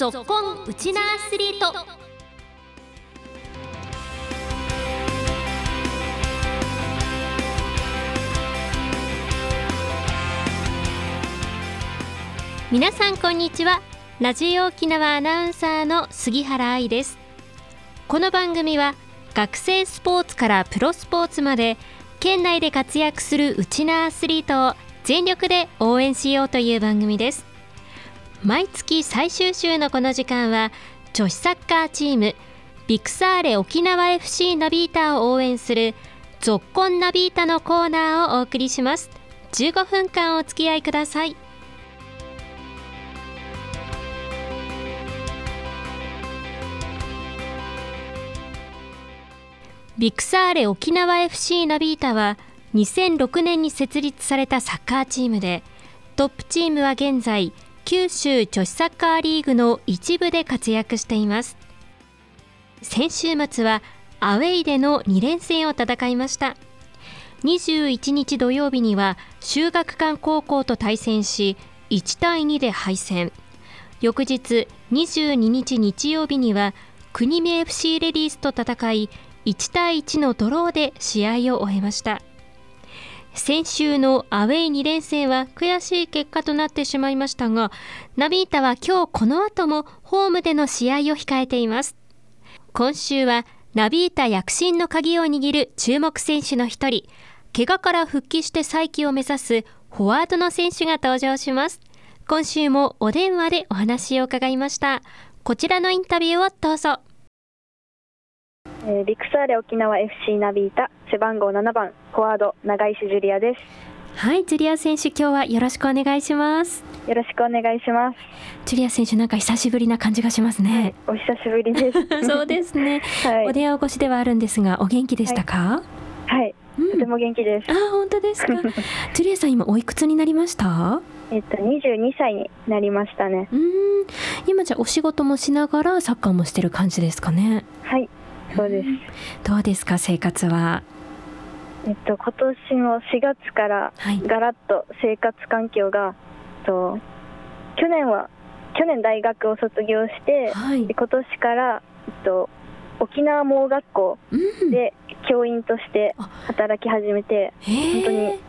ぞっこんウチナアスリート。皆さんこんにちは。ラジオ沖縄アナウンサーの杉原愛です。この番組は学生スポーツからプロスポーツまで県内で活躍するウチナアスリートを全力で応援しようという番組です。毎月最終週のこの時間は女子サッカーチームビクサーレ沖縄 FC ナビータを応援するゾッコンナビータのコーナーをお送りします。15分間お付き合いください。ビクサーレ沖縄 FC ナビータは2006年に設立されたサッカーチームでトップチームは現在九州女子サッカーリーグの一部で活躍しています。先週末はアウェイでの2連戦を戦いました。21日土曜日には修学館高校と対戦し1対2で敗戦。翌日22日日曜日には国見 FC レディースと戦い1対1のドローで試合を終えました。先週のアウェイ2連戦は悔しい結果となってしまいましたがナビータは今日この後もホームでの試合を控えています。今週はナビータ躍進の鍵を握る注目選手の一人怪我から復帰して再起を目指すフォワードの選手が登場します。今週もお電話でお話を伺いました。こちらのインタビューをどうぞ。えー、ビクサーレ沖縄 FC ナビータ背番号7番フォワード長石ジュリアです。はいジュリア選手今日はよろしくお願いします。よろしくお願いします。ジュリア選手なんか久しぶりな感じがしますね、はい、お久しぶりです。そうですね、はい、お電話越しではあるんですがお元気でしたか？はい、はい。うん、とても元気です。あ本当ですか？ジュリアさん今おいくつになりました？えっと22歳になりましたね。うん。今じゃお仕事もしながらサッカーもしてる感じですかね？はいそうです。どうですか生活は？えっと今年の4月からガラッと生活環境が、はい、と去年は去年大学を卒業して、はい、今年からえっと沖縄盲学校で教員として働き始めて、うん、本当に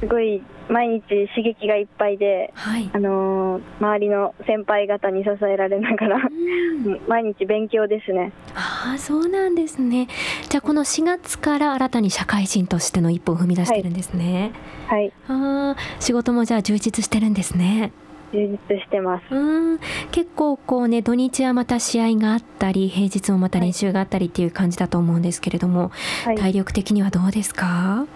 すごい毎日刺激がいっぱいで、はい、あのー、周りの先輩方に支えられながら 毎日勉強ですね。ああそうなんですね。じゃあこの4月から新たに社会人としての一歩を踏み出してるんですね。はい、あ仕事もじゃあ充実してるんですね。充実してます。うん。結構こうね土日はまた試合があったり平日もまた練習があったりっていう感じだと思うんですけれども、はい、体力的にはどうですか？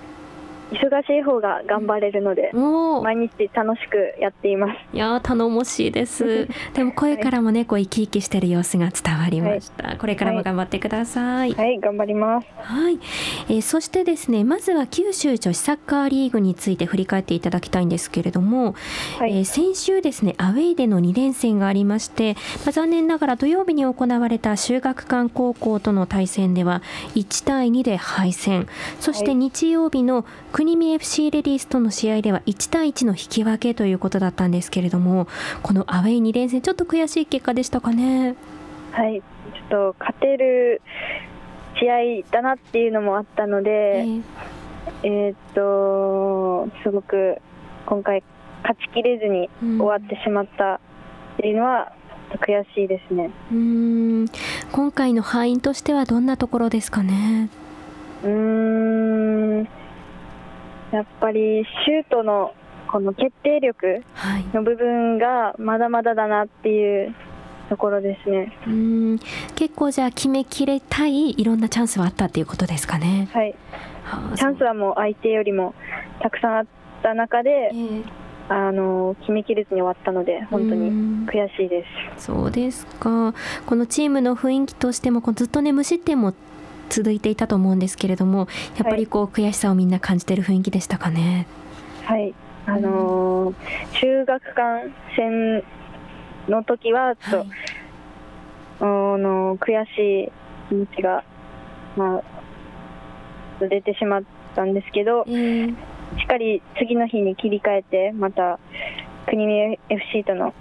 忙しい方が頑張れるので、毎日楽しくやっています。いや頼もしいです。でも声からもね、こう生き生きしてる様子が伝わりました、はい、これからも頑張ってください。はい、はい、頑張ります。はい、えー、そしてですねまずは九州女子サッカーリーグについて振り返っていただきたいんですけれども、はい、えー、先週ですねアウェイでの2連戦がありまして、まあ、残念ながら土曜日に行われた修学館高校との対戦では1対2で敗戦。そして日曜日の国見 FC レディースとの試合では1対1の引き分けということだったんですけれどもこのアウェイ2連戦ちょっと悔しい結果でしたかね？はい。ちょっと勝てる試合だなっていうのもあったので、えー、えー、っとすごく今回勝ちきれずに終わってしまったっていうのは、悔しいですね。うん。今回の敗因としてはどんなところですかね？うんやっぱりシュートのこの決定力の部分がまだまだだなっていうところですね。うん結構じゃあ決めきれたいいろんなチャンスはあったっていうことですかね。はい。チャンスはもう相手よりもたくさんあった中で、えー、あの決めきれずに終わったので本当に悔しいです。そうですか。このチームの雰囲気としてもずっとね無失点も続いていたと思うんですけれどもやっぱりこう、はい、悔しさをみんな感じている雰囲気でしたかね？はい。あのー、中学館戦の時はちょっと、はい、あの悔しい気持ちが、まあ、出てしまったんですけど、えー、しっかり次の日に切り替えてまた国見 FC との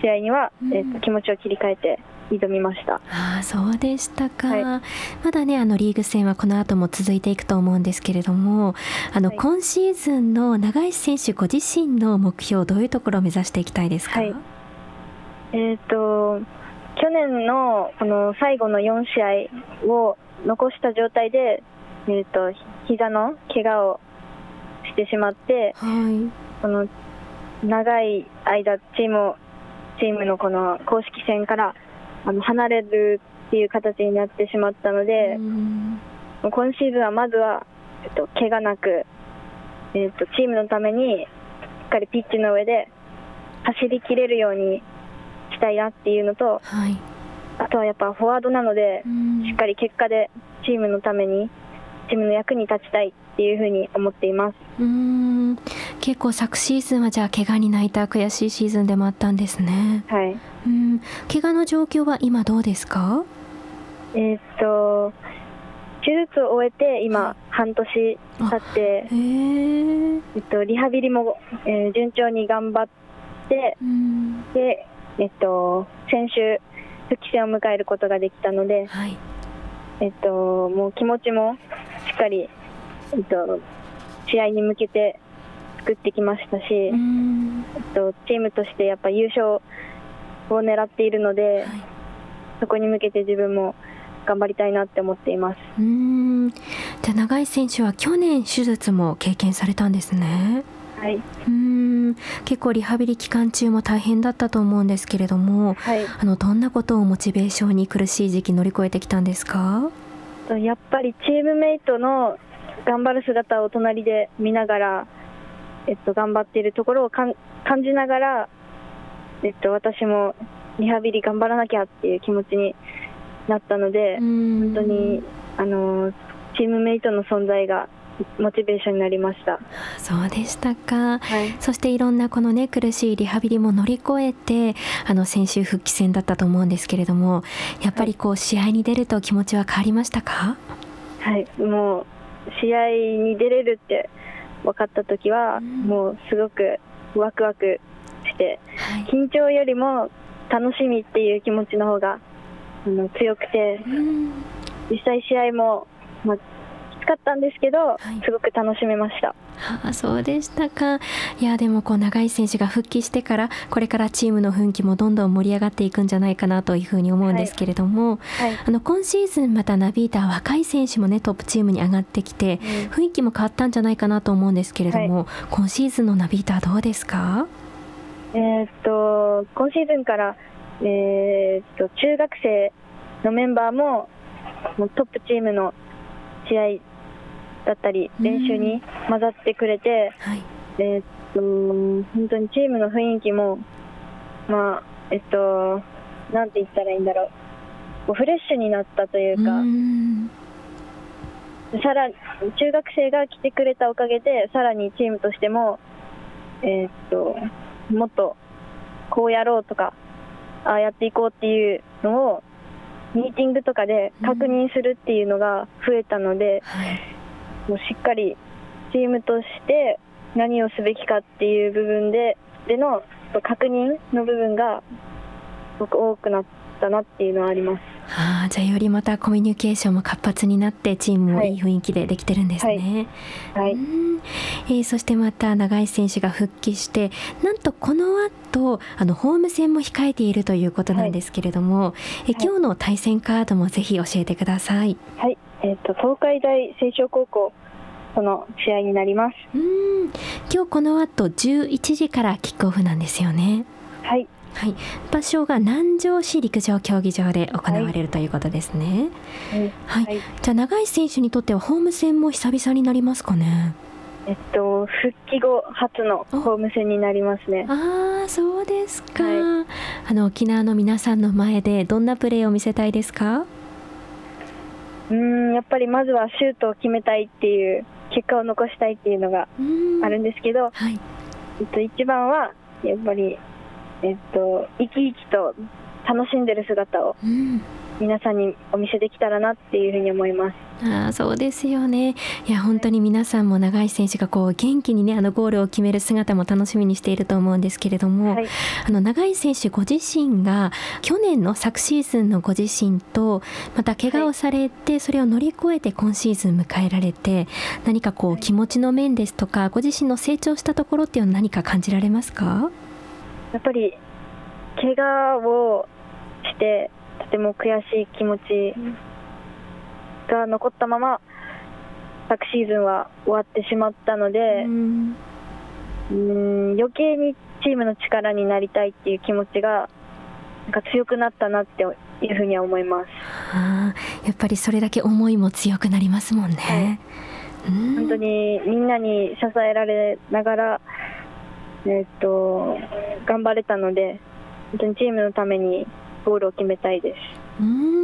試合には、えーと、気持ちを切り替えて挑みました。あそうでしたか、はい、まだねあのリーグ戦はこの後も続いていくと思うんですけれどもあの、はい、今シーズンの長石選手ご自身の目標どういうところを目指していきたいですか、はい、えっ、ー、と去年のこの最後の4試合を残した状態で、えーと、膝の怪我をしてしまって、はい、この長い間チームチームのこの公式戦からあの離れるっていう形になってしまったので、今シーズンはまずは、えっと、怪我なく、えっと、チームのためにしっかりピッチの上で走りきれるようにしたいなっていうのと、はい、あとはやっぱフォワードなので、しっかり結果でチームのためにチームの役に立ちたいっていうふうに思っています。うん。結構昨シーズンはじゃあ怪我に泣いた悔しいシーズンでもあったんですね。はい。うん。怪我の状況は今どうですか？えー、っと手術を終えて今半年経って、えっと、リハビリも、えー、順調に頑張って、で、えっと、先週復帰戦を迎えることができたので、はい、えっと、もう気持ちもしっかり、えっと、試合に向けて作ってきましたし、えっと、チームとしてやっぱ優勝を狙っているので、はい、そこに向けて自分も頑張りたいなって思っています。うん。じゃあ永井選手は去年手術も経験されたんですね。はい、うん。結構リハビリ期間中も大変だったと思うんですけれども、はい、あのどんなことをモチベーションに苦しい時期乗り越えてきたんですか？やっぱりチームメイトの頑張る姿を隣で見ながら、えっと、頑張っているところを感じながら、えっと、私もリハビリ頑張らなきゃっていう気持ちになったので本当にあのチームメイトの存在がモチベーションになりました。そうでしたか、はい、そしていろんなこのね苦しいリハビリも乗り越えてあの先週復帰戦だったと思うんですけれどもやっぱりこう試合に出ると気持ちは変わりましたか？はい。もう試合に出れるって分かった時は、うん、もうすごくワクワクして、はい、緊張よりも楽しみっていう気持ちの方があの強くて、うん、実際試合も、まあ、かったんですけど、はい、すごく楽しめました。はあ、そうでしたか。いやでもこう長井選手が復帰してからこれからチームの雰囲気もどんどん盛り上がっていくんじゃないかなというふうに思うんですけれども、はいはい、あの今シーズンまたナビーター若い選手もねトップチームに上がってきて、うん、雰囲気も変わったんじゃないかなと思うんですけれども、はい、今シーズンのナビーターどうですか？えー、っと今シーズンからえー、っと中学生のメンバーもトップチームの試合だったり練習に混ざってくれて、はい、えっと本当にチームの雰囲気も、まあえっと、なんて言ったらいいんだろう、フレッシュになったというか、うさら中学生が来てくれたおかげで、さらにチームとしても、えっともっとこうやろうとか、ああやっていこうっていうのを、ミーティングとかで確認するっていうのが増えたので、はいもうしっかりチームとして何をすべきかっていう部分ででの確認の部分がすごく多くなったなっていうのはあります。はあ、じゃあよりまたコミュニケーションも活発になってチームもいい雰囲気でできてるんですね。はい、はい、えー、そしてまた永井選手が復帰してなんとこの後あのホーム戦も控えているということなんですけれども、はい、え今日の対戦カードもぜひ教えてください。はいえーと、東海大青少高校との試合になります。うん。今日この後11時からキックオフなんですよね。はい。はい、場所が南城市陸上競技場で行われるということですね。はい、はい、じゃあ長井選手にとってはホーム戦も久々になりますかね。えっと復帰後初のホーム戦になりますね。ああ、そうですか、はい、あの沖縄の皆さんの前でどんなプレーを見せたいですか？うんやっぱりまずはシュートを決めたいっていう結果を残したいっていうのがあるんですけど、はい、えっと、一番はやっぱり、えっと、生き生きと楽しんでる姿を皆さんにお見せできたらなっていうふうに思います。あそうですよね。いや本当に皆さんも長井選手がこう元気にねあのゴールを決める姿も楽しみにしていると思うんですけれども、はい、あの長井選手ご自身が去年の昨シーズンのご自身とまた怪我をされてそれを乗り越えて今シーズン迎えられて何かこう気持ちの面ですとかご自身の成長したところっていうのは何か感じられますか？やっぱり怪我をしてとても悔しい気持ちが残ったまま昨シーズンは終わってしまったので、うん余計にチームの力になりたいっていう気持ちがなんか強くなったなっていうふうには思います。あやっぱりそれだけ思いも強くなりますもんね。はい、本当にみんなに支えられながら、えー、っと頑張れたので本当にチームのためにゴールを決めたいです。うん。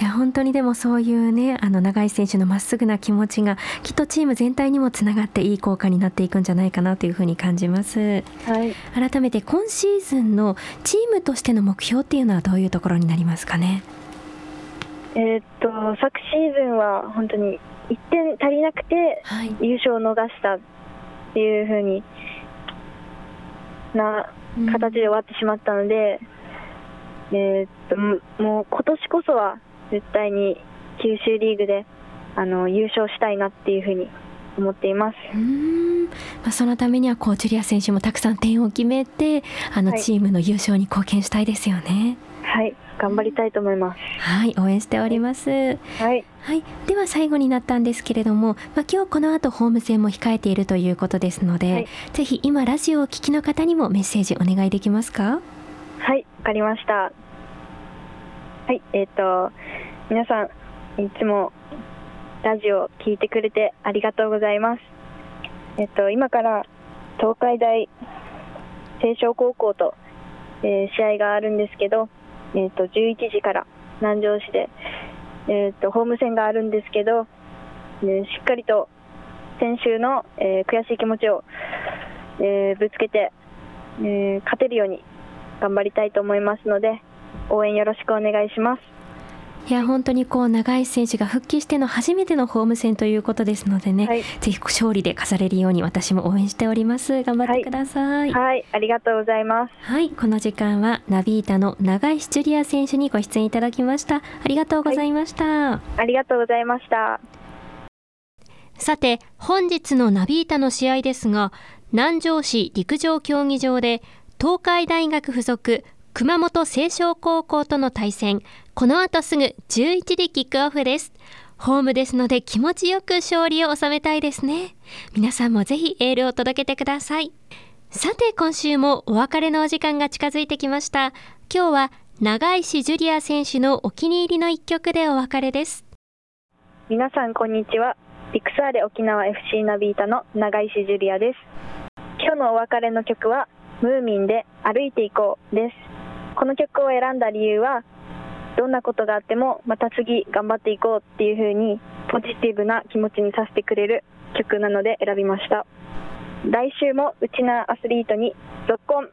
いや本当にでもそういうねあの長井選手のまっすぐな気持ちがきっとチーム全体にもつながっていい効果になっていくんじゃないかなというふうに感じます、はい、改めて今シーズンのチームとしての目標っていうのはどういうところになりますかね？えー、っと昨シーズンは本当に1点足りなくて優勝を逃したっていうふうにな形で終わってしまったので、うんえー、っともう今年こそは絶対に九州リーグであの優勝したいなっていうふうに思っていますうんまあ、そのためにはこうジュリア選手もたくさん点を決めてあのチームの優勝に貢献したいですよね。はい、頑張りたいと思います。はい、応援しております。はい、はい、では最後になったんですけれども、まあ、今日この後ホーム戦も控えているということですので、はい、ぜひ今ラジオをお聞きの方にもメッセージお願いできますか？はい、わかりました。はい、えっ、ー、と、皆さん、いつもラジオ聞いてくれてありがとうございます。えっ、ー、と、今から東海大青少高校と、えー、試合があるんですけど、えっ、と、11時から南城市で、えっ、と、ホーム戦があるんですけど、えしっかりと先週の、え悔しい気持ちを、えぶつけて、え勝てるように頑張りたいと思いますので、応援よろしくお願いします。いや本当にこう長井選手が復帰しての初めてのホーム戦ということですのでね、はい、ぜひ勝利で飾れるように私も応援しております。頑張ってください、はい、はい、ありがとうございます。はい。この時間はナビータの長井シチュリア選手にご出演いただきました。ありがとうございました、はい、ありがとうございました。さて本日のナビータの試合ですが南城市陸上競技場で東海大学附属熊本清少高校との対戦。この後すぐ11時キックオフです。ホームですので気持ちよく勝利を収めたいですね。皆さんもぜひエールを届けてください。さて今週もお別れのお時間が近づいてきました。今日は長石ジュリア選手のお気に入りの一曲でお別れです。皆さんこんにちは。ピクサーレ沖縄 FC ナビータの長石ジュリアです。今日のお別れの曲はムーミンで歩いていこうです。この曲を選んだ理由はどんなことがあってもまた次頑張っていこうっていう風にポジティブな気持ちにさせてくれる曲なので選びました。来週もうちなアスリートに続婚